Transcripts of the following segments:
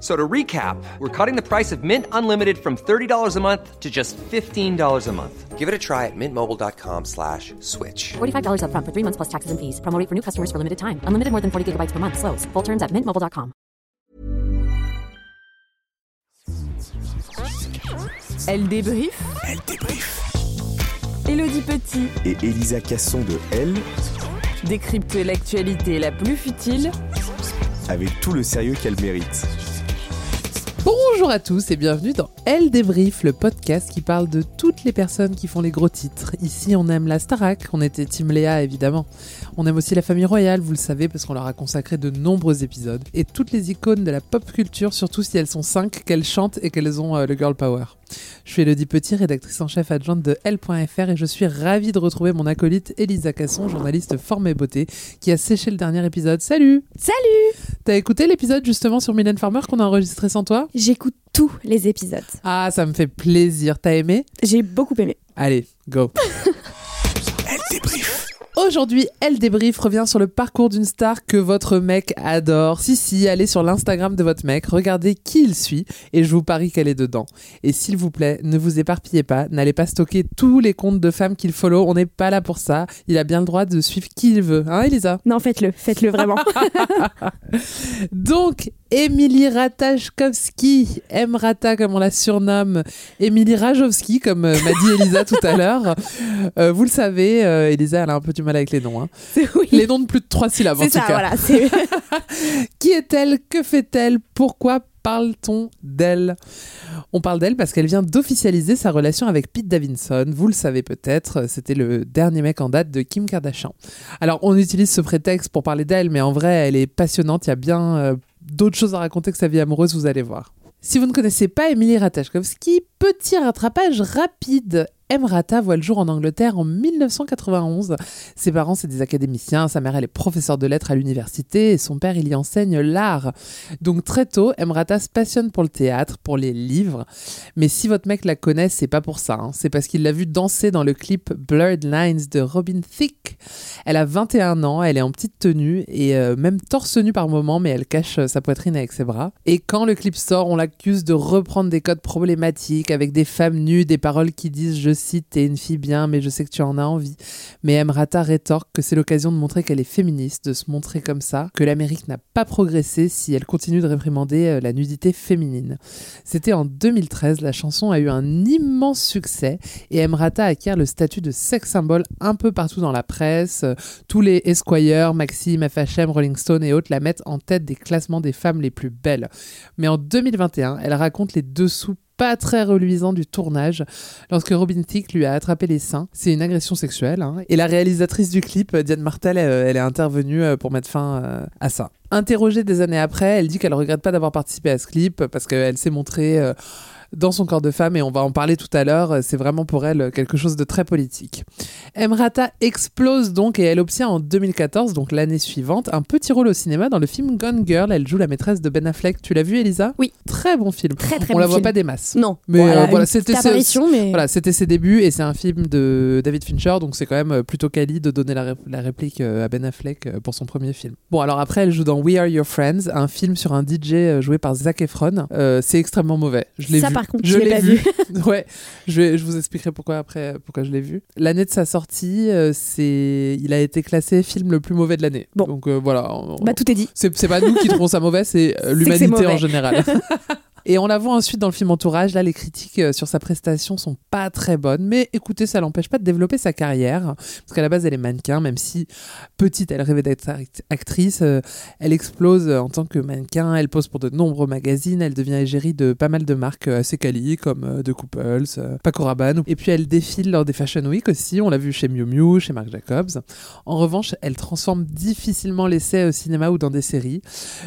So to recap, we're cutting the price of Mint Unlimited from $30 a month to just $15 a month. Give it a try at mintmobile.com slash switch. $45 upfront for three months plus taxes and fees. Promo rate for new customers for limited time. Unlimited more than 40 gigabytes per month. Slows. Full terms at mintmobile.com. Elle débrief. Elle débrief. Elodie Petit Et Elisa Casson de Elle, décrypte l'actualité la plus futile avec tout le sérieux qu'elle mérite. Bonjour à tous et bienvenue dans Elle débrief, le podcast qui parle de toutes les personnes qui font les gros titres. Ici, on aime la Starac, on était Team Léa évidemment. On aime aussi la famille royale, vous le savez, parce qu'on leur a consacré de nombreux épisodes. Et toutes les icônes de la pop culture, surtout si elles sont cinq, qu'elles chantent et qu'elles ont euh, le girl power. Je suis Elodie Petit, rédactrice en chef adjointe de L.fr et je suis ravie de retrouver mon acolyte Elisa Casson, journaliste forme et beauté, qui a séché le dernier épisode. Salut Salut T'as écouté l'épisode justement sur Mylène Farmer qu'on a enregistré sans toi? J'écoute tous les épisodes. Ah, ça me fait plaisir. T'as aimé? J'ai beaucoup aimé. Allez, go Elle débrief. Aujourd'hui, Elle débrief revient sur le parcours d'une star que votre mec adore. Si, si, allez sur l'Instagram de votre mec, regardez qui il suit et je vous parie qu'elle est dedans. Et s'il vous plaît, ne vous éparpillez pas, n'allez pas stocker tous les comptes de femmes qu'il follow, on n'est pas là pour ça. Il a bien le droit de suivre qui il veut, hein Elisa? Non, faites-le, faites-le vraiment. Donc, Émilie Ratajkowski, M. Rata comme on la surnomme, Émilie Rajowski comme euh, m'a dit Elisa tout à l'heure. Euh, vous le savez, euh, Elisa elle a un peu du mal avec les noms. hein. oui. Les noms de plus de trois syllabes en tout ça, cas. voilà. Qui est-elle? Que fait-elle? Pourquoi parle-t-on d'elle? On parle d'elle parce qu'elle vient d'officialiser sa relation avec Pete Davidson. Vous le savez peut-être, c'était le dernier mec en date de Kim Kardashian. Alors on utilise ce prétexte pour parler d'elle, mais en vrai elle est passionnante, il y a bien d'autres choses à raconter que sa vie amoureuse, vous allez voir. Si vous ne connaissez pas Emily Ratajkowski, petit rattrapage rapide. M. Rata voit le jour en Angleterre en 1991. Ses parents, c'est des académiciens. Sa mère, elle est professeure de lettres à l'université et son père, il y enseigne l'art. Donc très tôt, M. Rata se passionne pour le théâtre, pour les livres. Mais si votre mec la connaît, c'est pas pour ça. hein. C'est parce qu'il l'a vu danser dans le clip Blurred Lines de Robin Thicke. Elle a 21 ans, elle est en petite tenue et euh, même torse nu par moment, mais elle cache euh, sa poitrine avec ses bras. Et quand le clip sort, on l'accuse de reprendre des codes problématiques avec des femmes nues, des paroles qui disent, je cite, t'es une fille bien, mais je sais que tu en as envie. Mais Emrata rétorque que c'est l'occasion de montrer qu'elle est féministe, de se montrer comme ça, que l'Amérique n'a pas progressé si elle continue de réprimander euh, la nudité féminine. C'était en 2013, la chanson a eu un immense succès et Emrata acquiert le statut de sex symbole un peu partout dans la presse. Euh, Tous les Esquire, Maxim, FHM, Rolling Stone et autres la mettent en tête des classements des femmes les plus belles. Mais en 2021, elle raconte les dessous pas très reluisants du tournage lorsque Robin Thicke lui a attrapé les seins. C'est une agression sexuelle. hein. Et la réalisatrice du clip, Diane Martel, euh, elle est intervenue euh, pour mettre fin euh, à ça. Interrogée des années après, elle dit qu'elle regrette pas d'avoir participé à ce clip parce qu'elle s'est montrée euh, dans son corps de femme et on va en parler tout à l'heure. C'est vraiment pour elle quelque chose de très politique. Emrata explose donc et elle obtient en 2014, donc l'année suivante, un petit rôle au cinéma dans le film Gone Girl. Elle joue la maîtresse de Ben Affleck. Tu l'as vu, Elisa? Oui. Très bon film. Très très on bon la voit film. pas des masses. Non. Mais Voilà, euh, voilà, c'était ses- mais voilà, ses débuts et c'est un film de David Fincher, donc c'est quand même euh, plutôt quali de donner la, ré- la réplique euh, à Ben Affleck pour son premier film. Bon, alors après, elle joue dans We Are Your Friends, un film sur un DJ joué par Zac Efron. Euh, c'est extrêmement mauvais. Je l'ai vu. Par contre, je l'ai vu. vu. ouais, je, vais, je vous expliquerai pourquoi après, pourquoi je l'ai vu. L'année de sa sortie, euh, c'est, il a été classé film le plus mauvais de l'année. Bon. Donc euh, voilà. on- bah tout est dit. c'est pas nous qui trouvons ça mauvais, c'est euh, l'humanité en général. Et on la voit ensuite dans le film Entourage. Là, les critiques euh, sur sa prestation sont pas très bonnes. Mais écoutez, ça l'empêche pas de développer sa carrière. Parce qu'à la base, elle est mannequin, même si petite, elle rêvait d'être act- actrice. euh, Elle explose euh, en tant que mannequin. Elle pose pour de nombreux magazines. Elle devient égérie de pas mal de marques assez quali, comme The Couples, Paco Rabanne. Et puis, elle défile lors des Fashion Week aussi. On l'a vu chez Miu Miu, chez Marc Jacobs. En revanche, elle transforme difficilement l'essai au cinéma ou dans des séries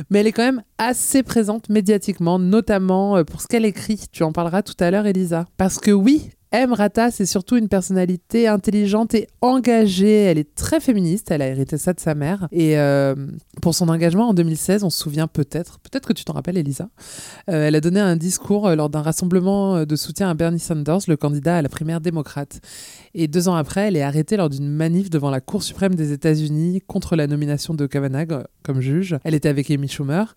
mais elle est quand même assez présente médiatiquement, notamment euh, pour ce qu'elle écrit. Tu en parleras tout à l'heure, Elisa. Parce que oui, M. Rata, c'est surtout une personnalité intelligente et engagée. Elle est très féministe, elle a hérité ça de sa mère. Et euh, pour son engagement en 2016, on se souvient peut-être, peut-être que tu t'en rappelles, Elisa, euh, elle a donné un discours lors d'un rassemblement de soutien à Bernie Sanders, le candidat à la primaire démocrate. Et deux ans après, elle est arrêtée lors d'une manif devant la Cour suprême des États-Unis contre la nomination de Kavanaugh comme juge. Elle était avec Amy Schumer.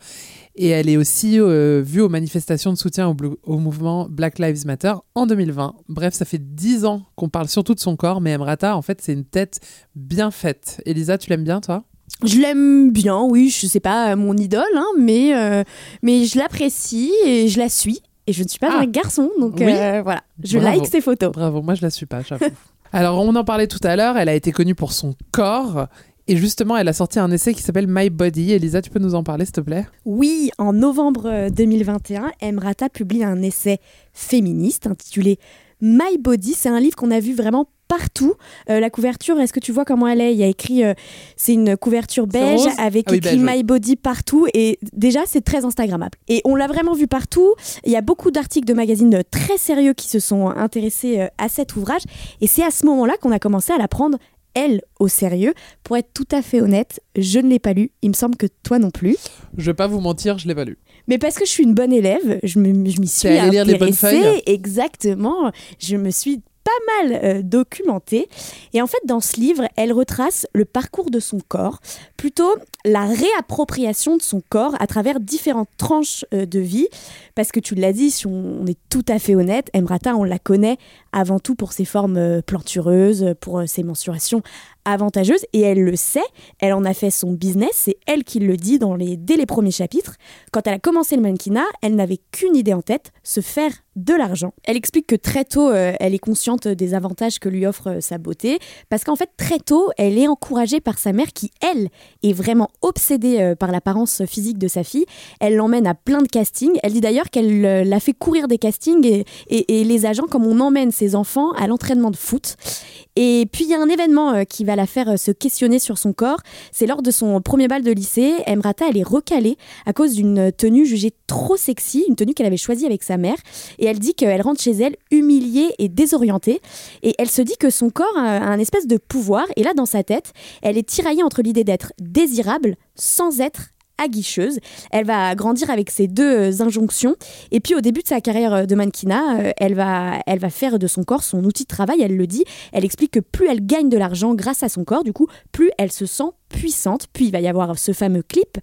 Et elle est aussi euh, vue aux manifestations de soutien au, mouvement Black Lives Matter en 2020. Bref, ça fait dix ans qu'on parle surtout de son corps, mais Emrata, en fait, c'est une tête bien faite. Elisa, tu l'aimes bien, toi? Je l'aime bien, oui, je sais pas euh, mon idole, hein, mais, euh, mais je l'apprécie et je la suis. Et je ne suis pas Ah. un garçon, donc Oui. euh, voilà, je Bravo. like ses photos. Bravo, moi je la suis pas, j'avoue. Alors, on en parlait tout à l'heure, elle a été connue pour son corps. Et justement, elle a sorti un essai qui s'appelle My Body. Elisa, tu peux nous en parler, s'il te plaît? Oui, en novembre euh, 2021, Emrata publie un essai féministe intitulé My Body. C'est un livre qu'on a vu vraiment partout. Euh, la couverture, est-ce que tu vois comment elle est? Il y a écrit, euh, c'est une couverture beige avec Ah oui, écrit beige, oui. My Body partout. Et déjà, c'est très Instagrammable. Et on l'a vraiment vu partout. Il y a beaucoup d'articles de magazines très sérieux qui se sont intéressés euh, à cet ouvrage. Et c'est à ce moment-là qu'on a commencé à la prendre elle au sérieux. Pour être tout à fait honnête, je ne l'ai pas lu. Il me semble que toi non plus. Je vais pas vous mentir, je l'ai pas lu. Mais parce que je suis une bonne élève, je m'y suis allée lire les bonnes feuilles Exactement. Je me suis pas mal euh, documentée. Et en fait, dans ce livre, elle retrace le parcours de son corps, plutôt la réappropriation de son corps à travers différentes tranches euh, de vie. Parce que tu l'as dit, si on, on est tout à fait honnête, Emrata, on la connaît avant tout pour ses formes euh, plantureuses, pour euh, ses mensurations avantageuses. Et elle le sait, elle en a fait son business, c'est elle qui le dit dans les, dès les premiers chapitres. Quand elle a commencé le mannequinat, elle n'avait qu'une idée en tête, se faire de l'argent. Elle explique que très tôt, euh, elle est consciente des avantages que lui offre sa beauté, parce qu'en fait, très tôt, elle est encouragée par sa mère qui, elle, est vraiment obsédée par l'apparence physique de sa fille. Elle l'emmène à plein de castings. Elle dit d'ailleurs qu'elle l'a fait courir des castings et, et- et les agents comme on emmène ses enfants à l'entraînement de foot. Et puis il y a un événement euh, qui va la faire euh, se questionner sur son corps. C'est lors de son premier bal de lycée. Emrata, elle est recalée à cause d'une tenue jugée trop sexy, une tenue qu'elle avait choisie avec sa mère. Et elle dit qu'elle rentre chez elle humiliée et désorientée. Et elle se dit que son corps a un espèce de pouvoir. Et là, dans sa tête, elle est tiraillée entre l'idée d'être désirable sans être aguicheuse. Elle va grandir avec ces deux euh, injonctions. Et puis au début de sa carrière euh, de mannequinat, euh, elle va, elle va faire de son corps son outil de travail. Elle le dit. Elle explique que plus elle gagne de l'argent grâce à son corps, du coup, plus elle se sent puissante. Puis il va y avoir ce fameux clip.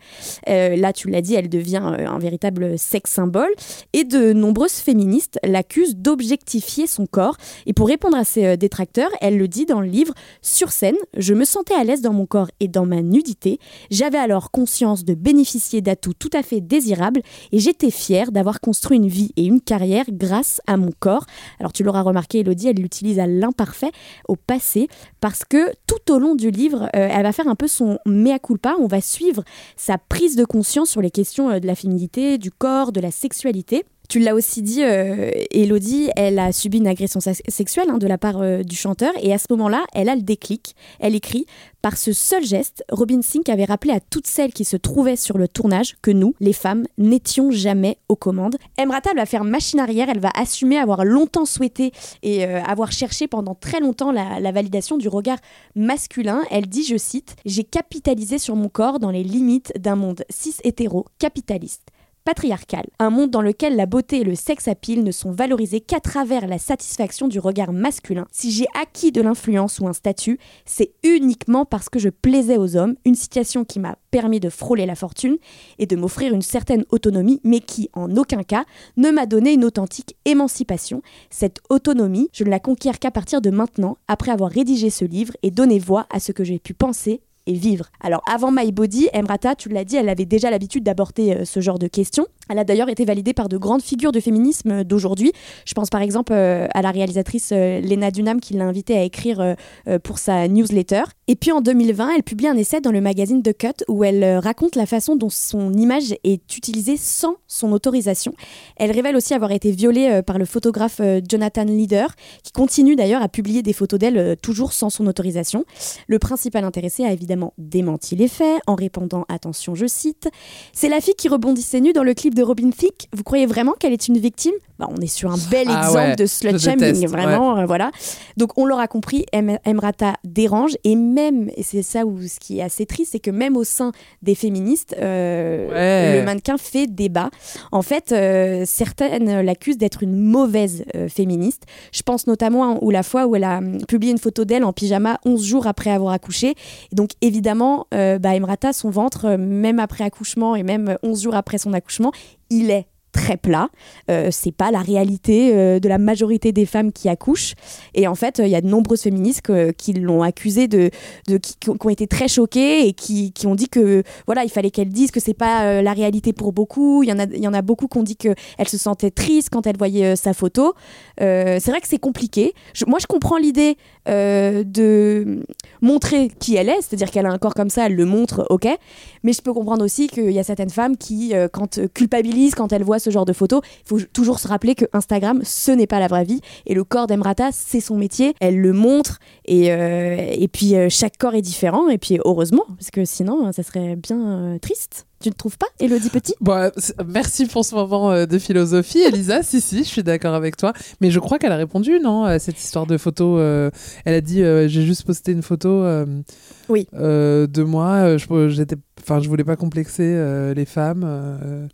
Euh, là, tu l'as dit, elle devient euh, un véritable sex symbole. Et de nombreuses féministes l'accusent d'objectifier son corps. Et pour répondre à ses euh, détracteurs, elle le dit dans le livre Sur scène, je me sentais à l'aise dans mon corps et dans ma nudité. J'avais alors conscience de bénéficier d'atouts tout à fait désirables et j'étais fière d'avoir construit une vie et une carrière grâce à mon corps. Alors tu l'auras remarqué, Elodie, elle l'utilise à l'imparfait, au passé, parce que tout au long du livre, elle va faire un peu son mea culpa. On va suivre sa prise de conscience sur les questions euh, de la féminité, du corps, de la sexualité. Tu l'as aussi dit, euh, Elodie, elle a subi une agression sex- sexuelle hein, de la part euh, du chanteur. Et à ce moment-là, elle a le déclic. Elle écrit Par ce seul geste, Robin Sink avait rappelé à toutes celles qui se trouvaient sur le tournage que nous, les femmes, n'étions jamais aux commandes. Emrata va faire machine arrière. Elle va assumer avoir longtemps souhaité et euh, avoir cherché pendant très longtemps la, la validation du regard masculin. Elle dit, je cite, J'ai capitalisé sur mon corps dans les limites d'un monde cis-hétéro capitaliste patriarcal, un monde dans lequel la beauté et le sex appeal ne sont valorisés qu'à travers la satisfaction du regard masculin. Si j'ai acquis de l'influence ou un statut, c'est uniquement parce que je plaisais aux hommes, une situation qui m'a permis de frôler la fortune et de m'offrir une certaine autonomie, mais qui, en aucun cas, ne m'a donné une authentique émancipation. Cette autonomie, je ne la conquiers qu'à partir de maintenant, après avoir rédigé ce livre et donné voix à ce que j'ai pu penser et vivre. Alors avant My Body, Emrata, tu l'as dit, elle avait déjà l'habitude d'aborder euh, ce genre de questions. Elle a d'ailleurs été validée par de grandes figures de féminisme d'aujourd'hui. Je pense par exemple euh, à la réalisatrice euh, Lena Dunham qui l'a invitée à écrire euh, euh, pour sa newsletter. Et puis en 2020, elle publie un essai dans le magazine The Cut où elle euh, raconte la façon dont son image est utilisée sans son autorisation. Elle révèle aussi avoir été violée euh, par le photographe euh, Jonathan Leader, qui continue d'ailleurs à publier des photos d'elle euh, toujours sans son autorisation. Le principal intéressé a évidemment démenti les faits en répondant attention, je cite C'est la fille qui rebondissait nue dans le clip de Robin Thicke. Vous croyez vraiment qu'elle est une victime? Bah, On est sur un bel Ah exemple ouais, de slut shaming, vraiment. euh, voilà. Donc on l'aura compris, Em- Emrata dérange et même, et c'est ça où ce qui est assez triste, c'est que même au sein des féministes, euh, Ouais. le mannequin fait débat. En fait, euh, certaines l'accusent d'être une mauvaise féministe. Je pense notamment où la fois où elle a hum, publié une photo d'elle en pyjama 11 jours après avoir accouché. Et donc évidemment, euh, bah, Emrata, son ventre, euh, même après accouchement et même 11 jours après son accouchement, il est très plat. Euh, c'est pas la réalité euh, de la majorité des femmes qui accouchent. Et en fait, il y a de nombreuses féministes qui l'ont accusée de, qui, ont été très choquées et qui, qui ont dit que voilà, il fallait qu'elle dise que c'est pas euh, la réalité pour beaucoup. Il y en a, il y en a beaucoup qui ont dit que elle se sentait triste quand elle voyait euh, sa photo. Euh, c'est vrai que c'est compliqué. Moi, je comprends l'idée euh, de montrer qui elle est, c'est-à-dire qu'elle a un corps comme ça, elle le montre, ok. Mais je peux comprendre aussi qu'il y a certaines femmes qui, euh, quand euh, culpabilisent, quand elles voient ce genre de photos, il faut toujours se rappeler que Instagram, ce n'est pas la vraie vie. Et le corps d'Emrata, c'est son métier. Elle le montre. Et, euh, et puis, euh, chaque corps est différent. Et puis, heureusement, parce que sinon, euh, ça serait bien triste. Tu ne trouves pas, Elodie Petit? Bon, c'est- merci pour ce moment de philosophie, Elisa. si, si, je suis d'accord avec toi. Mais je crois qu'elle a répondu, non, à cette histoire de photo. euh, elle a dit euh, J'ai juste posté une photo euh, Oui. de moi. je, j'étais, je voulais pas complexer les femmes.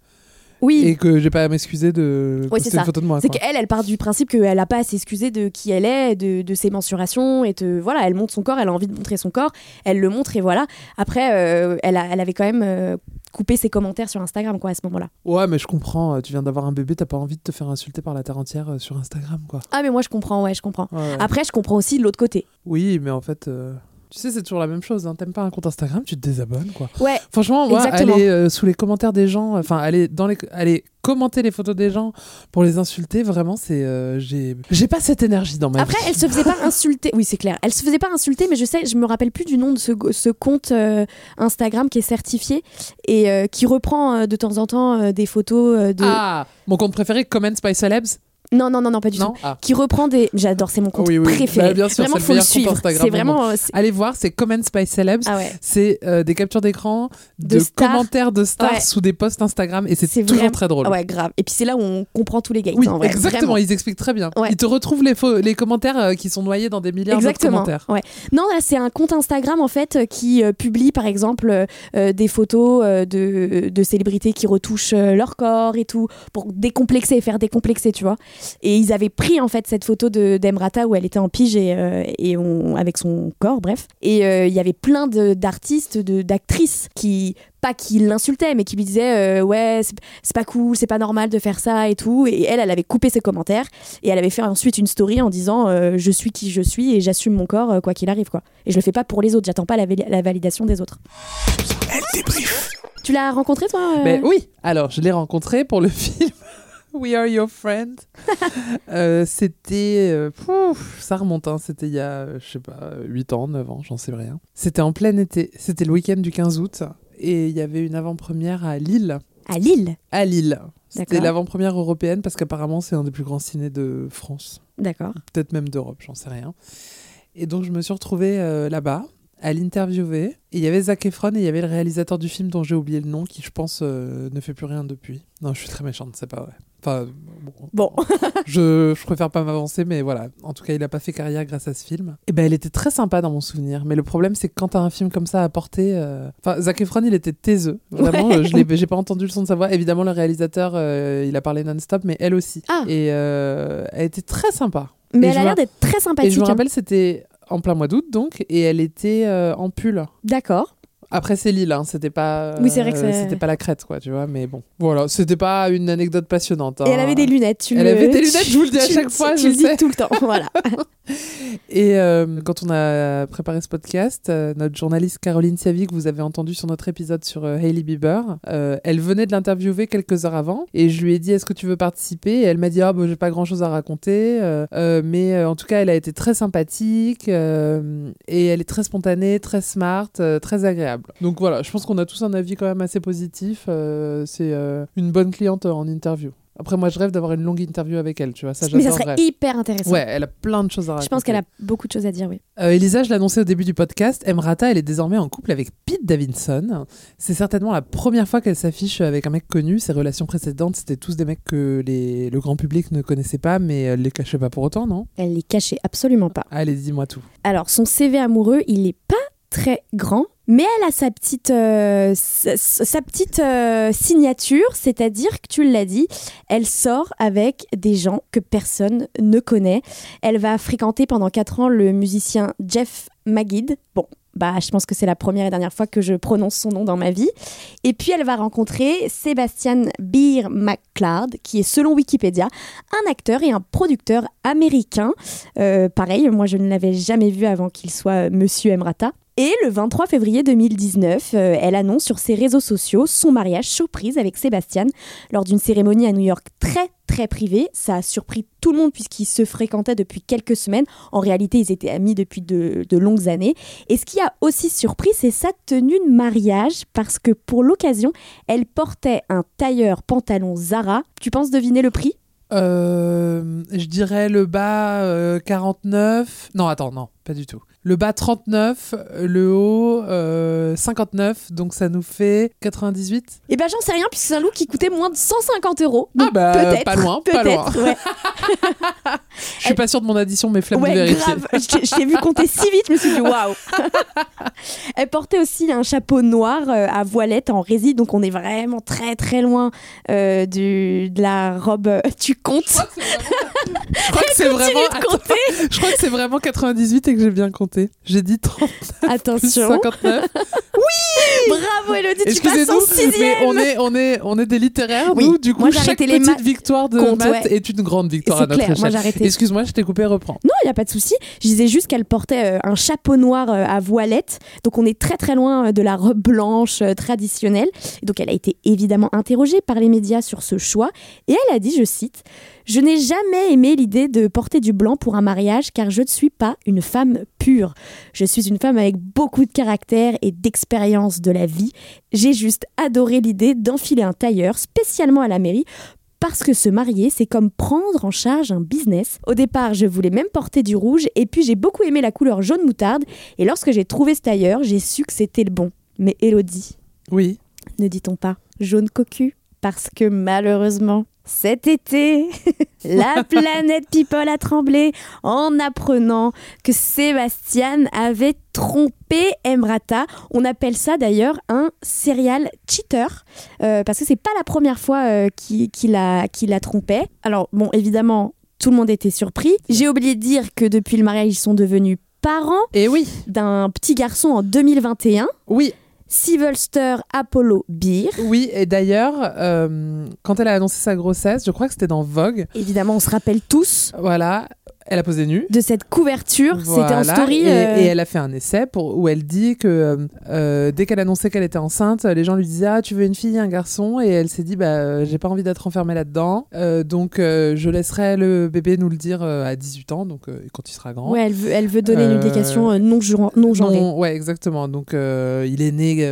Oui. Et que j'ai pas à m'excuser de Oui, poster c'est ça. une photo de moi. C'est qu'elle, elle part du principe qu'elle n'a pas à s'excuser de qui elle est, de, de ses mensurations, et de, voilà, elle montre son corps, elle a envie de montrer son corps, elle le montre, et voilà. Après, euh, elle, a- elle avait quand même euh, coupé ses commentaires sur Instagram, quoi, à ce moment-là. Ouais, mais je comprends. Tu viens d'avoir un bébé, t'as pas envie de te faire insulter par la terre entière euh, sur Instagram, quoi. Ah, mais moi, je comprends, ouais, je comprends. Ouais, ouais. Après, je comprends aussi de l'autre côté. Oui, mais en fait, euh, tu sais, c'est toujours la même chose. hein. T'aimes pas un compte Instagram, tu te désabonnes, quoi. Ouais, Franchement, moi, Exactement. aller euh, sous les commentaires des gens, enfin, aller dans les, aller commenter les photos des gens pour les insulter, vraiment, c'est, euh, j'ai, j'ai pas cette énergie dans ma Après, vie. elle se faisait pas insulter. Oui, c'est clair. Elle se faisait pas insulter, mais je sais, je me rappelle plus du nom de ce, ce compte euh, Instagram qui est certifié et euh, qui reprend euh, de temps en temps euh, des photos euh, de. Ah, mon compte préféré, Comments by Celebs. Non, non, non, non, pas du Non tout. Ah. Qui reprend des. J'adore, c'est mon compte Oui, oui. préféré. Bah, bien sûr, vraiment, c'est le faut le meilleur compte suivre. Instagram C'est vraiment. euh, Allez voir, c'est Comments by Celebs. Ah ouais. C'est euh, des captures d'écran de, De commentaires de stars Ouais. sous des posts Instagram et c'est toujours vraiment- très drôle. Ah ouais, grave. Et puis c'est là où on comprend tous les gates. Oui, en vrai, exactement, vraiment. ils expliquent très bien. Ouais. Ils te retrouvent les, faux- les commentaires euh, qui sont noyés dans des milliards Exactement. commentaires. Ouais. Non, là, c'est un compte Instagram en fait qui euh, publie par exemple des photos euh, de, de célébrités qui retouchent euh, leur corps et tout pour décomplexer, faire décomplexer, tu vois. Et ils avaient pris en fait cette photo de d'Emrata où elle était en pige et, euh, et on, avec son corps, bref. Et euh, il y avait plein d'artistes, d'actrices qui pas qui l'insultaient, mais qui lui disaient euh, ouais c'est pas cool, c'est pas normal de faire ça et tout. Et elle, elle avait coupé ses commentaires et elle avait fait ensuite une story en disant euh, je suis qui je suis et j'assume mon corps euh, quoi qu'il arrive quoi. Et je le fais pas pour les autres, j'attends pas la, vali- la validation des autres. Elle débrief. Tu l'as rencontré toi euh? Mais oui, alors je l'ai rencontré pour le film We Are Your Friend. Euh, c'était. euh, pouf, ça remonte, hein, c'était il y a, euh, je sais pas, 8 ans, 9 ans, j'en sais rien. C'était en plein été, c'était le week-end du 15 août, et il y avait une avant-première à Lille. À Lille? À Lille. C'était l'avant-première européenne parce qu'apparemment c'est un des plus grands ciné de France, D'accord. peut-être même d'Europe, j'en sais rien. Et donc je me suis retrouvée euh, là-bas à l'interviewer. Et il y avait Zac Efron et il y avait le réalisateur du film dont j'ai oublié le nom qui je pense euh, ne fait plus rien depuis. Non, je suis très méchante, c'est pas vrai. Enfin, bon, Bon. je, je préfère pas m'avancer, mais voilà. En tout cas, il a pas fait carrière grâce à ce film. Et ben, elle était très sympa dans mon souvenir. Mais le problème, c'est que quand t'as un film comme ça à porter, euh, enfin, Zac Efron, il était taiseux. Vraiment, Ouais. je j'ai pas entendu le son de sa voix. Évidemment, le réalisateur, euh, il a parlé non-stop, mais elle aussi. Ah. Et elle était très sympa. Mais Et elle a l'air d'être très Et sympathique. je me hein. rappelle, c'était en plein mois d'août, donc, et elle était euh, en pull. D'accord. Après, c'est Lille, hein, c'était pas. Oui, c'est vrai que euh, C'était pas la crête, quoi, tu vois. Mais bon, voilà, c'était pas une anecdote passionnante. Et elle hein. avait des lunettes. Tu Elle le- avait des lunettes, je vous le dis à chaque fois, Tu je le dis tout le temps. Voilà. Et euh, quand on a préparé ce podcast, euh, notre journaliste Caroline Siavi, que vous avez entendu sur notre épisode sur euh, Hailey Bieber, elle venait de l'interviewer quelques heures avant et je lui ai dit Est-ce que tu veux participer? Et elle m'a dit Ah, bah, j'ai pas grand chose à raconter, mais en tout cas, elle a été très sympathique et elle est très spontanée, très smart, très agréable. Donc voilà, je pense qu'on a tous un avis quand même assez positif. euh, C'est euh, une bonne cliente en interview. Après, moi, je rêve d'avoir une longue interview avec elle, tu vois. Ça, Mais ça serait hyper intéressant. Ouais, elle a plein de choses à raconter. Je pense qu'elle a beaucoup de choses à dire, oui. Euh, Elisa, je l'annonçais au début du podcast, Emrata, elle est désormais en couple avec Pete Davidson. C'est certainement la première fois qu'elle s'affiche avec un mec connu. Ses relations précédentes, c'était tous des mecs que les... le grand public ne connaissait pas, mais elle les cachait pas pour autant, non? Elle les cachait absolument pas. Allez, dis-moi tout. Alors, son CV amoureux, il n'est pas très grand, mais elle a sa petite, euh, sa, petite euh, signature, c'est-à-dire que tu l'as dit, elle sort avec des gens que personne ne connaît. Elle va fréquenter pendant 4 ans le musicien Jeff Magid. Bon, bah, je pense que c'est la première et dernière fois que je prononce son nom dans ma vie. Et puis elle va rencontrer Sebastian Beer McClard, qui est selon Wikipédia un acteur et un producteur américain. Euh, pareil, moi je ne l'avais jamais vu avant qu'il soit Monsieur Emrata. Et le 23 février 2019, euh, elle annonce sur ses réseaux sociaux son mariage surprise avec Sébastien lors d'une cérémonie à New York très très privée. Ça a surpris tout le monde puisqu'ils se fréquentaient depuis quelques semaines. En réalité, ils étaient amis depuis de, longues années. Et ce qui a aussi surpris, c'est sa tenue de mariage parce que pour l'occasion, elle portait un tailleur pantalon Zara. Tu penses deviner le prix? Euh, je dirais le bas euh, 49. Non, attends, non, pas du tout. Le bas 39, le haut euh, 59, donc ça nous fait 98. Eh ben j'en sais rien puisque c'est un look qui coûtait moins de 150 euros. Donc Ah bah, peut-être. pas loin, pas loin. ouais. Je suis pas sûre de mon addition, mais flemme de Ouais, vérifier. grave. Je t'ai- vu compter si vite, je me suis dit waouh. Elle portait aussi un chapeau noir euh, à voilette en résine, donc on est vraiment très très loin euh, du, de la robe. euh, Tu comptes Je crois que c'est vraiment. Continue de compter. Attends, je crois que c'est vraiment 98 et que j'ai bien compté. J'ai dit 30 plus Attention. 59. Bravo Elodie, tu passes en Excusez-nous, mais sixième. on est, on est, on est des littéraires, Oui, nous. Du coup, moi, chaque les petite victoire de Compte, maths ouais. est une grande victoire à C'est notre clair, échelle. Excuse-moi, je t'ai coupé, reprends. Non, il n'y a pas de souci. Je disais juste qu'elle portait euh, un chapeau noir euh, à voilette. Donc on est très très loin euh, de la robe blanche euh, traditionnelle. Donc elle a été évidemment interrogée par les médias sur ce choix. Et elle a dit, je cite, Je n'ai jamais aimé l'idée de porter du blanc pour un mariage car je ne suis pas une femme pure. Je suis une femme avec beaucoup de caractère et d'expérience de la vie. J'ai juste adoré l'idée d'enfiler un tailleur spécialement à la mairie parce que se marier, c'est comme prendre en charge un business. Au départ, je voulais même porter du rouge, et puis j'ai beaucoup aimé la couleur jaune moutarde, et lorsque j'ai trouvé ce tailleur, j'ai su que c'était le bon. Mais Elodie, Oui. ne dit-on pas jaune cocu? Parce que malheureusement, cet été, la planète People a tremblé en apprenant que Sébastien avait trompé Emrata. On appelle ça d'ailleurs un serial cheater euh, parce que c'est pas la première fois euh, qu'il qu'il la, trompait. Alors bon, évidemment, tout le monde était surpris. J'ai oublié de dire que depuis le mariage, ils sont devenus parents Et oui, d'un petit garçon en 2021. oui, Sylvester Apollo Beer. oui. Et d'ailleurs, euh, quand elle a annoncé sa grossesse, je crois que c'était dans Vogue. Évidemment, on se rappelle tous. Voilà. Elle a posé nue. de cette couverture. C'était en Voilà, story. Et, euh, et elle a fait un essai pour, où elle dit que euh, euh, dès qu'elle annonçait qu'elle était enceinte, les gens lui disaient Ah, tu veux une fille, un garçon? Et elle s'est dit Bah, j'ai pas envie d'être enfermée là-dedans. Euh, donc, je laisserai le bébé nous le dire à 18 ans, donc quand il sera grand. Ouais, elle veut, elle veut donner une indication euh, non, non genrée. Non, ouais, exactement. Donc, il est né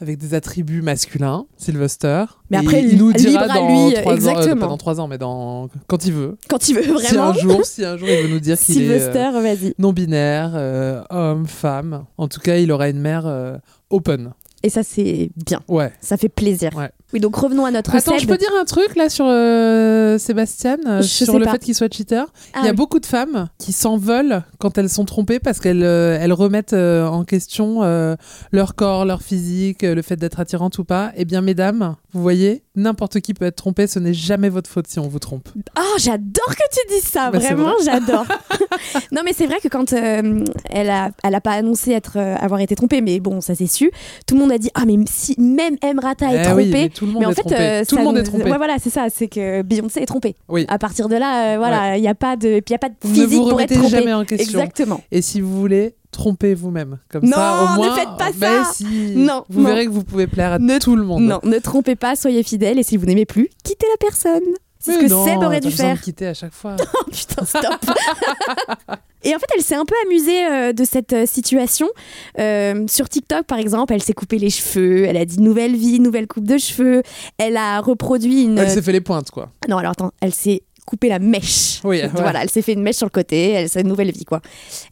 avec des attributs masculins, Sylvester. Mais après, il nous dira dans lui, ans, exactement. pas dans trois ans, mais dans quand il veut. Quand il veut Si vraiment. un jour, si un jour il veut nous dire qu'il est euh, Sylvester, vas-y. non binaire, euh, homme, femme. En tout cas, il aura une mère euh, open. Et ça, c'est bien. Ouais. Ça fait plaisir. Ouais. Oui, donc revenons à notre Attends, je peux dire un truc là sur euh, Sébastien, euh, sur le pas. fait qu'il soit cheater? Ah Il y a oui. beaucoup de femmes qui s'en veulent quand elles sont trompées parce qu'elles euh, elles remettent en question leur corps, leur physique, le fait d'être attirante ou pas. Eh bien, mesdames, vous voyez, n'importe qui peut être trompé. Ce n'est jamais votre faute si on vous trompe. Oh, j'adore que tu dises ça, Bah, vraiment, vrai. j'adore. non, mais c'est vrai que quand elle, a, elle a pas annoncé être, avoir été trompée, mais bon, ça c'est su, tout le monde a dit Ah, mais si même Emrata est Eh trompée. Tout le monde en est fait, trompé. euh, Tout le monde est trompé. Ouais, voilà, c'est ça, c'est que Beyoncé est trompée. Oui. À partir de là, euh, voilà, il n'y a pas de, puis il y a pas de Ne physique vous pour être jamais en question. Exactement. Et si vous voulez, trompez vous-même. Comme Non, ça, au ne moins, faites pas ben ça. si, Non, vous non. verrez que vous pouvez plaire à Ne- tout le monde. Non, ne trompez pas, soyez fidèles, et si vous n'aimez plus, quittez la personne. C'est ce que non, Seb aurait dû de faire. quitter à chaque fois. Oh putain, stop Et en fait, elle s'est un peu amusée euh, de cette euh, situation. Euh, sur TikTok, par exemple, elle s'est coupé les cheveux, elle a dit nouvelle vie, nouvelle coupe de cheveux. Elle a reproduit une. Elle s'est fait les pointes, quoi. Non, alors attends, elle s'est coupé la mèche. Oui, ouais. Voilà, elle s'est fait une mèche sur le côté, elle une nouvelle vie quoi.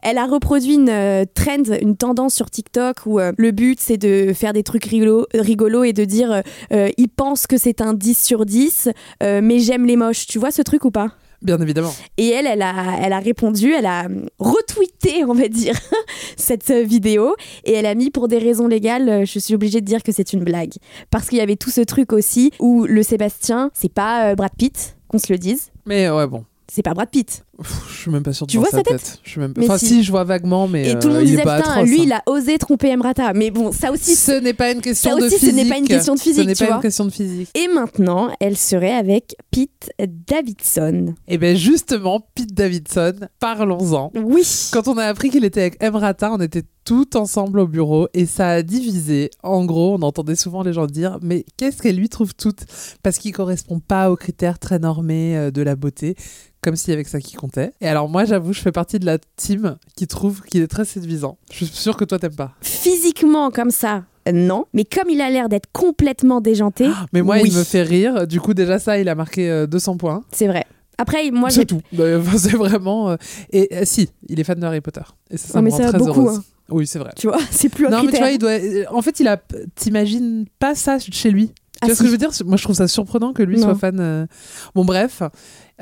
Elle a reproduit une euh, trend, une tendance sur TikTok où euh, le but c'est de faire des trucs rigolos, rigolos et de dire euh, ils pensent que c'est un 10 sur 10 euh, mais j'aime les moches. Tu vois ce truc ou pas? Bien évidemment. et elle, elle a, elle a répondu, elle a retweeté, on va dire, cette vidéo. Et elle a mis pour des raisons légales, je suis obligée de dire que c'est une blague. Parce qu'il y avait tout ce truc aussi où le Sébastien, c'est pas Brad Pitt, qu'on se le dise. Mais ouais, bon. C'est pas Brad Pitt. Je suis même pas sûre de Tu voir vois sa tête. Je suis même... Mais Enfin, si. si. je vois vaguement, mais et tout le euh, monde disait, pas putain, atroce, lui, hein. il a osé tromper Emrata. Mais bon, ça aussi. Ce n'est pas une question Ça de aussi, ce physique. n'est pas une question de physique, Ce n'est pas vois. une question de physique. Et maintenant, elle serait avec Pete Davidson. Et bien justement, Pete Davidson, parlons-en. Oui. Quand on a appris qu'il était avec Emrata, on était tout ensemble au bureau et ça a divisé. En gros, on entendait souvent les gens dire mais qu'est-ce qu'elle lui trouve toute? Parce qu'il correspond pas aux critères très normés euh, de la beauté, comme s'il y avait que ça qui comptait. Et alors moi, j'avoue, je fais partie de la team qui trouve qu'il est très séduisant. Je suis sûre que toi t'aimes pas. Physiquement, comme ça, non. Mais comme il a l'air d'être complètement déjanté, Mais moi, oui, il me fait rire. Du coup, déjà ça, il a marqué euh, 200 points. c'est vrai. Après, moi, C'est j'ai tout. Euh, enfin, c'est vraiment. euh, Et euh, si, il est fan de Harry Potter. Et ça, ça Ouais, me mais rend ça, très beaucoup, heureuse. hein. Oui, c'est vrai. Tu vois, c'est plus un Non, mais tu critère. vois, il doit. euh, En fait, il a. T'imagines pas ça chez lui. Tu Ah, vois ce si. que je veux dire? Moi, je trouve ça surprenant que lui Non. soit fan. euh. Bon, bref.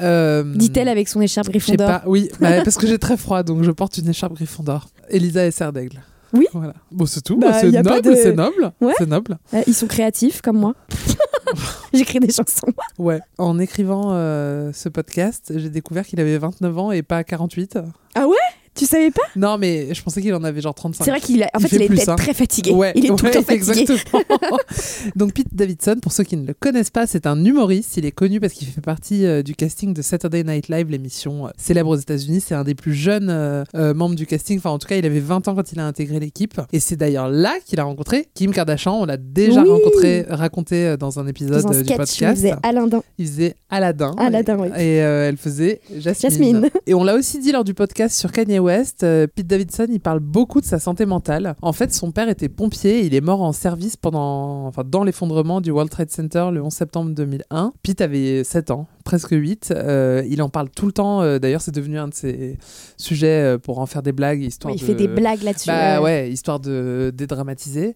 Euh, Dit-elle avec son écharpe Gryffondor. pas. Oui, bah, parce que j'ai très froid, donc je porte une écharpe Gryffondor. Elisa est serre d'aigle. Oui. Voilà. Bon, c'est tout. Bah, c'est noble, de- c'est noble. Ouais. C'est noble. Euh, ils sont créatifs comme moi. J'écris des chansons. Ouais. En écrivant euh, ce podcast, j'ai découvert qu'il avait 29 ans et pas 48. Tu savais pas Non, mais je pensais qu'il en avait genre 35. C'est vrai qu'il a... en fait, il est hein. très fatigué. Ouais, il est tout le ouais, temps fatigué. Exactement. Donc Pete Davidson, pour ceux qui ne le connaissent pas, c'est un humoriste. Il est connu parce qu'il fait partie euh, du casting de Saturday Night Live, l'émission euh, célèbre aux États-Unis. C'est un des plus jeunes euh, membres du casting. Enfin, en tout cas, il avait 20 ans quand il a intégré l'équipe. Et c'est d'ailleurs là qu'il a rencontré Kim Kardashian. On l'a déjà Oui. rencontré, raconté dans un épisode Dans un du sketch, il podcast. faisait Alain Il faisait Aladdin. Aladdin, et, oui. et, elle faisait Jasmine. Jasmine. Et on l'a aussi dit lors du podcast sur Kanye West. Euh, Pete Davidson, il parle beaucoup de sa santé mentale. En fait, son père était pompier. Il est mort en service pendant, enfin, dans l'effondrement du World Trade Center le 11 septembre 2001. Pete avait 7 ans, presque 8. Euh, il en parle tout le temps. Euh, D'ailleurs, c'est devenu un de ses sujets euh, pour en faire des blagues, histoire il de... fait des blagues là-dessus. Bah ouais, histoire de dédramatiser.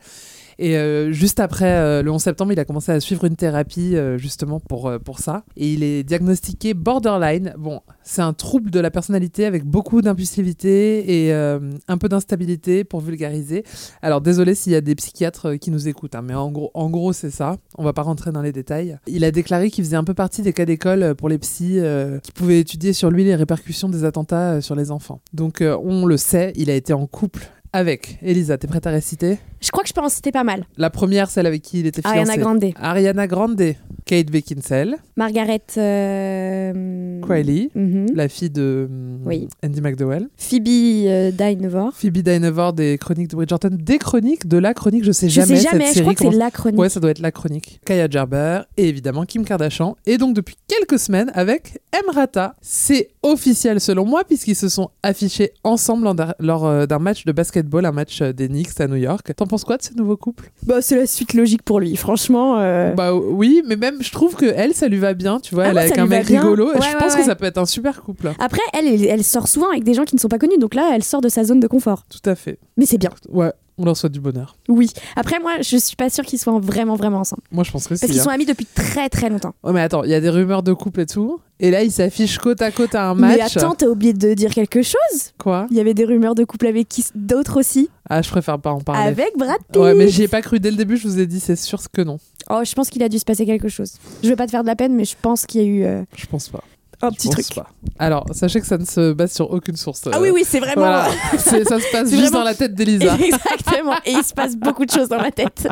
Et euh, juste après euh, le 11 septembre, il a commencé à suivre une thérapie euh, justement pour, pour ça. Et il est diagnostiqué borderline. Bon, c'est un trouble de la personnalité avec beaucoup d'impulsivité et un peu d'instabilité pour vulgariser. Alors désolé s'il y a des psychiatres qui nous écoutent, hein, mais en gros, en gros c'est ça. On va pas rentrer dans les détails. Il a déclaré qu'il faisait un peu partie des cas d'école pour les psys qui pouvaient étudier sur lui les répercussions des attentats sur les enfants. Donc on le sait, il a été en couple avec Elisa. T'es prête à réciter? Je crois que je peux en citer pas mal. La première, celle avec qui il était fiancé. Ariana Grande. Ariana Grande. Kate Beckinsale, Margaret. euh, Crowley, mhm. la fille de Oui. Andy McDowell, Phoebe euh, Dynevor. Phoebe Dynevor des Chroniques de Bridgerton, des Chroniques de la Chronique, je sais Je jamais sais jamais, cette je crois série. que c'est comment- la chronique. Ouais, ça doit être la chronique. Kaya Gerber et évidemment Kim Kardashian. Et donc depuis quelques semaines avec Emrata. C'est officiel selon moi puisqu'ils se sont affichés ensemble lors d'un- lors euh, d'un match de basketball, un match euh, des Knicks à New York. T'en penses quoi de ce nouveau couple? Bah, c'est la suite logique pour lui, franchement. euh, Bah oui, mais même je trouve que elle, ça lui va bien, tu vois, Ah, elle est avec un mec rigolo. et Ouais, je ouais, pense que ouais. ça peut être un super couple. Après, elle, elle, sort souvent avec des gens qui ne sont pas connus, donc là, elle sort de sa zone de confort. Tout à fait. Mais c'est bien, Ouais, on leur souhaite du bonheur. oui. Après, moi, je suis pas sûre qu'ils soient vraiment, vraiment ensemble. Moi, je pense que Parce c'est. qu'ils hein. sont amis depuis très, très longtemps. Ouais, mais attends, il y a des rumeurs de couple et tout. Et là, ils s'affichent côte à côte à un match. Mais attends, t'as oublié de dire quelque chose? Quoi? Il y avait des rumeurs de couple avec qui d'autres aussi? Ah, je préfère pas en parler. Avec Brad Pitt Ouais, mais j'y ai pas cru dès le début, je vous ai dit, c'est sûr que non. Oh, je pense qu'il a dû se passer quelque chose. Je veux pas te faire de la peine, mais je pense qu'il y a eu euh, Je pense pas. Un petit truc. pas. Alors, sachez que ça ne se base sur aucune source. Ah euh, oui, oui, c'est vraiment. Voilà, C'est- ça se passe juste vraiment- dans la tête d'Elisa. Exactement. Et il se passe beaucoup de choses dans ma tête.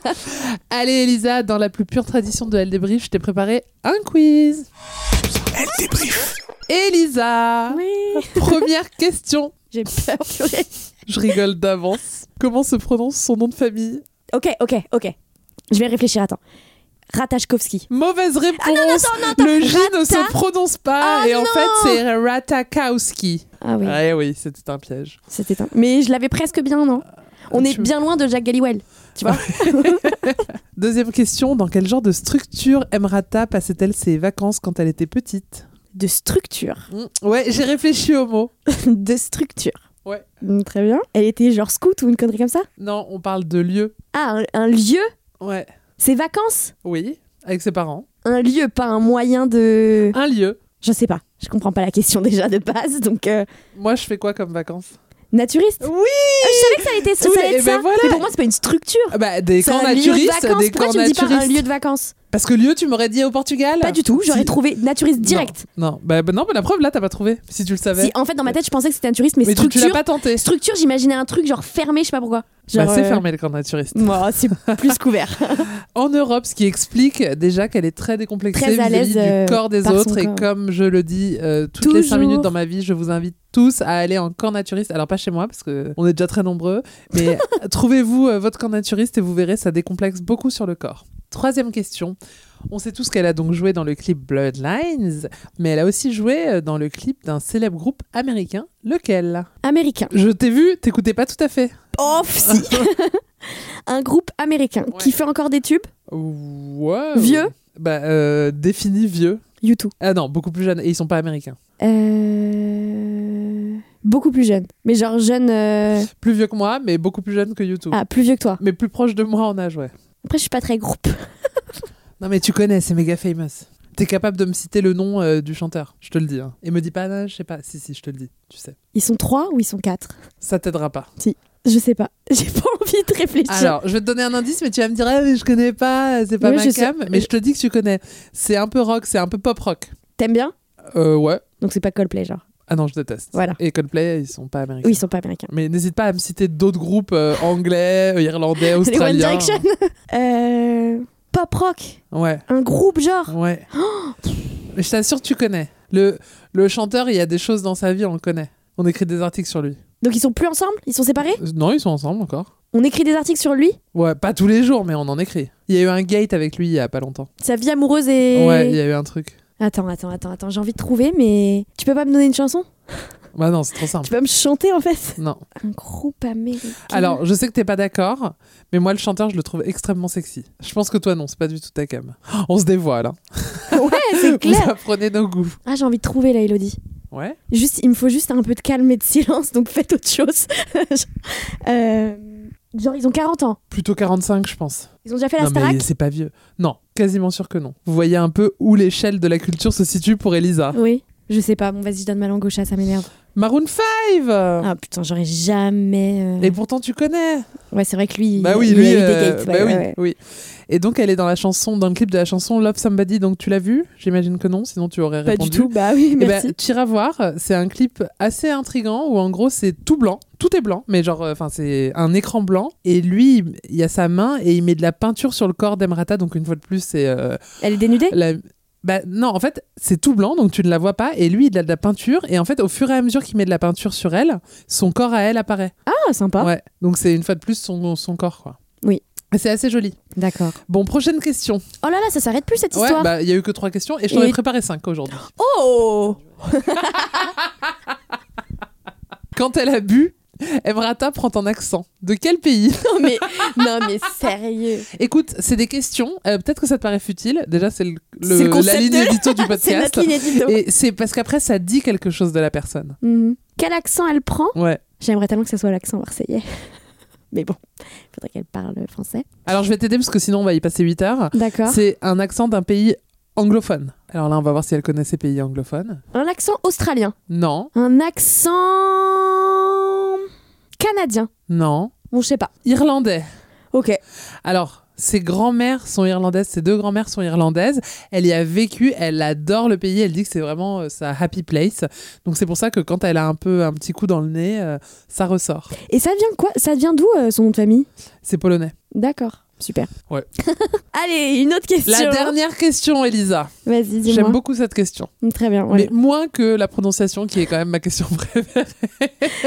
Allez, Elisa, dans la plus pure tradition de Elle débrief, je t'ai préparé un quiz. Elle débrief. Elisa, Oui. première question. J'ai peur, purée. Je rigole d'avance. Comment se prononce son nom de famille? Ok, ok, ok. Je vais réfléchir, attends. Ratachkowski. Mauvaise réponse. Ah non, non, attends, non, attends. Le J ne se prononce pas Ah et en fait c'est Ratakowski. Ah oui, Ouais, oui, c'était un piège. c'était un. Mais je l'avais presque bien, non? On est bien loin de Jack Galloway. Tu vois Deuxième question, dans quel genre de structure Emrata passait-elle ses vacances quand elle était petite? De structure. Mm, Ouais, j'ai réfléchi au mot. de structure. Ouais. Mm, Très bien. Elle était genre scout ou une connerie comme ça? Non, on parle de lieu. Ah, un, un lieu? Ouais. C'est vacances Oui, avec ses parents. Un lieu, pas un moyen de. Un lieu. Je sais pas. Je comprends pas la question déjà de base, donc. euh, Moi, je fais quoi comme vacances? Naturiste? Oui Ah, Je savais que ça allait être ça. Oui, allait être et ben ça. voilà. Mais pour moi, c'est pas une structure. Ah Bah, des camps naturistes, des Pourquoi camps tu me dis pas un lieu de vacances? Parce que lieu, tu m'aurais dit au Portugal Pas du tout. J'aurais Si. trouvé naturiste direct. Non, bah, bah non, mais la preuve, là, t'as pas trouvé. Si tu le savais. Si, en fait, dans ma tête, je pensais que c'était un touriste, mais, mais tu, tu structure. l'as pas tenté. Structure, j'imaginais un truc genre fermé, je sais pas pourquoi. Bah, Genre, c'est euh, fermé le camp naturiste. Moi, c'est plus couvert. En Europe, ce qui explique déjà qu'elle est très décomplexée Très à vis-à-vis l'aise, euh, du corps des autres. Et corps. comme je le dis euh, toutes les cinq Toujours. minutes dans ma vie, je vous invite tous à aller en camp naturiste. Alors pas chez moi parce que on est déjà très nombreux, mais trouvez-vous euh, votre camp naturiste et vous verrez, ça décomplexe beaucoup sur le corps. Troisième question. On sait tous qu'elle a donc joué dans le clip Bloodlines, mais elle a aussi joué euh, dans le clip d'un célèbre groupe américain. Lequel? Américain. Je t'ai vu, t'écoutais pas tout à fait. Oh, si Un groupe américain qui fait encore des tubes? Ouais. Vieux? Bah, euh, défini vieux. YouTube. Ah non, beaucoup plus jeunes. Et ils sont pas américains. Euh... Beaucoup plus jeune. Mais genre jeune. euh, Plus vieux que moi, mais beaucoup plus jeunes que YouTube. Ah, plus vieux que toi. Mais plus proche de moi en âge, ouais. Après, je suis pas très groupe. Non, mais tu connais, c'est méga famous. T'es capable de me citer le nom euh, du chanteur, je te le dis. hein. Et me dis pas, non, je sais pas. Si, si, je te le dis, tu sais. Ils sont trois ou ils sont quatre? Ça t'aidera pas. Je sais pas. J'ai pas envie de réfléchir. Alors, je vais te donner un indice, mais tu vas me dire, ah, mais je connais pas, c'est pas Oui, ma je sais. cam. Mais je te dis que tu connais. C'est un peu rock, c'est un peu pop rock. T'aimes bien? Euh, ouais. Donc c'est pas Coldplay, genre. Ah non, je déteste. Voilà. Et Coldplay, ils sont pas américains. Oui, ils sont pas américains. Mais n'hésite pas à me citer d'autres groupes euh, anglais, euh, irlandais, Les One australiens. Direction euh... Pop rock Ouais, Un groupe, genre ouais. Mais je t'assure, tu connais. Le, le chanteur, il y a des choses dans sa vie, on le connaît. On écrit des articles sur lui. Donc ils sont plus ensemble? Ils sont séparés? Euh, Non, ils sont ensemble encore. On écrit des articles sur lui? Ouais, pas tous les jours, mais on en écrit. Il y a eu un gate avec lui il y a pas longtemps. Sa vie amoureuse et... Ouais, il y a eu un truc. Attends, attends, attends, attends. J'ai envie de trouver, mais... Tu peux pas me donner une chanson? Bah non, c'est trop simple. Tu peux me chanter, en fait? Non. Un groupe américain. Alors, je sais que t'es pas d'accord, mais moi, le chanteur, je le trouve extrêmement sexy. Je pense que toi, non, c'est pas du tout ta cam. On se dévoile, hein. Ouais, c'est Vous clair apprenez nos goûts. Ah, j'ai envie de trouver, là, Elodie. Ouais. Juste, il me faut juste un peu de calme et de silence, donc faites autre chose. Euh, Genre, ils ont 40 ans. Plutôt 45, je pense. Ils ont déjà fait la non, Starac mais c'est pas vieux. Non, quasiment sûr que non. Vous voyez un peu où l'échelle de la culture se situe pour Elisa. Oui. Je sais pas. Bon, vas-y, donne ma langue au chat, ça m'énerve. Maroon 5 Ah putain, j'aurais jamais. euh, Et pourtant, tu connais. Ouais, c'est vrai que lui. Bah oui, il, lui. il a eu des euh, gates. bah oui, ouais, ouais. oui. Et donc, elle est dans la chanson, dans le clip de la chanson Love Somebody. Donc, tu l'as vu? J'imagine que non, sinon tu aurais Pas répondu. du tout. Bah oui, Eh ben, merci. tu iras voir, c'est un clip assez intrigant où en gros c'est tout blanc, tout est blanc, mais genre, enfin c'est un écran blanc et lui il y a sa main et il met de la peinture sur le corps d'Emrata, donc une fois de plus c'est euh, Elle est dénudée? la- Bah, non, en fait, c'est tout blanc, donc tu ne la vois pas. Et lui, il a de la peinture. Et en fait, au fur et à mesure qu'il met de la peinture sur elle, son corps à elle apparaît. Ah, sympa. Ouais. Donc c'est une fois de plus son, son corps, quoi. Oui. C'est assez joli. D'accord. Bon, prochaine question. Oh là là, ça s'arrête plus cette Ouais, histoire. bah, il y a eu que trois questions et je t'en ai Et- préparé cinq aujourd'hui. Oh Quand elle a bu, Emrata prend un accent. De quel pays Non mais, non mais sérieux. Écoute, c'est des questions. euh, Peut-être que ça te paraît futile. Déjà, c'est le, le- la ligne de- édito du podcast. notre ligne édito. Et c'est parce qu'après, ça dit quelque chose de la personne. Mhm. Quel accent elle prend Ouais. J'aimerais tellement que ce soit l'accent marseillais. Mais bon, il faudrait qu'elle parle français. Alors, je vais t'aider parce que sinon, on va y passer 8 heures. D'accord. C'est un accent d'un pays anglophone. Alors là, on va voir si elle connaît ces pays anglophones. Un accent australien. Non, Un accent canadien. non. Bon, je sais pas. Irlandais. Ok. Alors, ses grands-mères sont irlandaises, ses deux grands-mères sont irlandaises. Elle y a vécu, elle adore le pays, elle dit que c'est vraiment euh, sa happy place. Donc c'est pour ça que quand elle a un peu un petit coup dans le nez, euh, ça ressort. Et ça vient quoi? Ça vient d'où euh, son nom de famille? C'est polonais. D'accord. Super. Ouais. Allez, une autre question. La dernière question, Elisa. Vas-y, dis-moi. J'aime beaucoup cette question. Très bien. Mais moins que la prononciation, qui est quand même ma question préférée.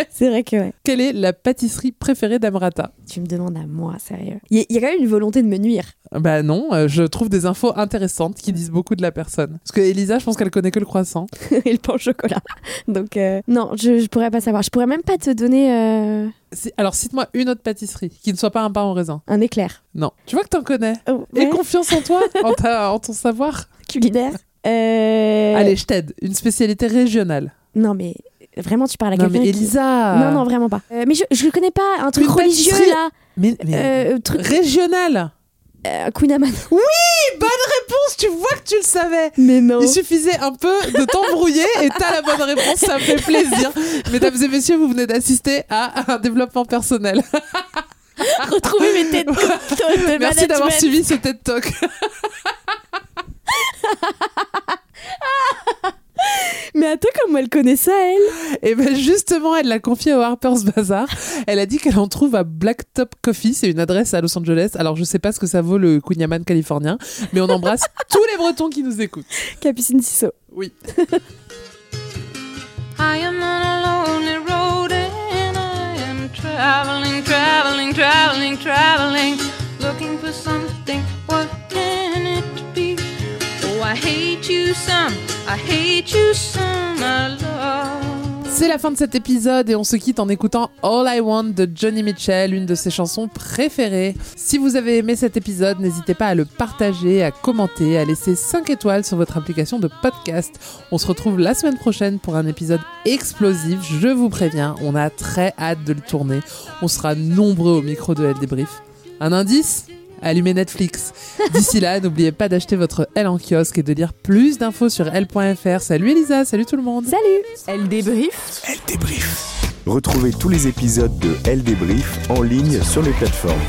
C'est vrai que ouais. Quelle est la pâtisserie préférée d'Amrata? Tu me demandes à moi, sérieux. Il y, a- il y a quand même une volonté de me nuire. Bah non, euh, je trouve des infos intéressantes qui disent beaucoup de la personne. Parce que Elisa, je pense qu'elle connaît que le croissant. et le pain au chocolat. Donc, euh, non, je, je pourrais pas savoir. Je pourrais même pas te donner euh, Si- Alors cite-moi une autre pâtisserie qui ne soit pas un pain au raisin. un éclair. Non. Tu vois que t'en connais. Oh, Et ouais, confiance en toi, en, ta- en ton savoir. culinaire. Euh, Allez, je t'aide. Une spécialité régionale. Non, mais vraiment, tu parles à Non quelqu'un. mais qui- Elisa. Non, non, vraiment pas. Euh, mais je, je le connais pas. Un truc Une religieux, pâtisserie- là. Mais, mais- Euh, truc. régionale. Euh, Queen Amman. Bonne réponse. Tu vois que tu le savais. Mais non. Il suffisait un peu de t'embrouiller et t'as la bonne réponse, ça me fait plaisir. Mesdames et messieurs, vous venez d'assister à un développement personnel. Retrouver mes têtes de Merci d'avoir suivi ce TED Talk. Mais attends, comment elle connaît ça, elle? Et ben justement, elle l'a confié au Harper's Bazaar. Elle a dit qu'elle en trouve à Blacktop Coffee, c'est une adresse à Los Angeles. Alors je sais pas ce que ça vaut le Kunyaman californien, mais on embrasse tous les Bretons qui nous écoutent. Capucine Tissot. Oui. I am on a lonely road and I am traveling, traveling, traveling, traveling, looking for something. What C'est la fin de cet épisode et on se quitte en écoutant All I Want de Johnny Mitchell, une de ses chansons préférées. Si vous avez aimé cet épisode, n'hésitez pas à le partager, à commenter, à laisser 5 étoiles sur votre application de podcast. On se retrouve la semaine prochaine pour un épisode explosif, je vous préviens, on a très hâte de le tourner. On sera nombreux au micro de Débrief. Un indice? Allumez Netflix. D'ici là, n'oubliez pas d'acheter votre L en kiosque et de lire plus d'infos sur L.fr. Salut Elisa, salut tout le monde. Salut Elle débrief. Elle débrief. Retrouvez tous les épisodes de Elle débrief en ligne sur les plateformes.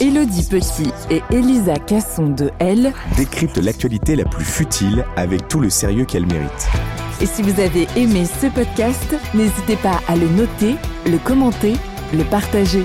Elodie Petit et Elisa Casson de Elle. Décrypte l'actualité la plus futile avec tout le sérieux qu'elle mérite. Et si vous avez aimé ce podcast, n'hésitez pas à le noter, le commenter, le partager.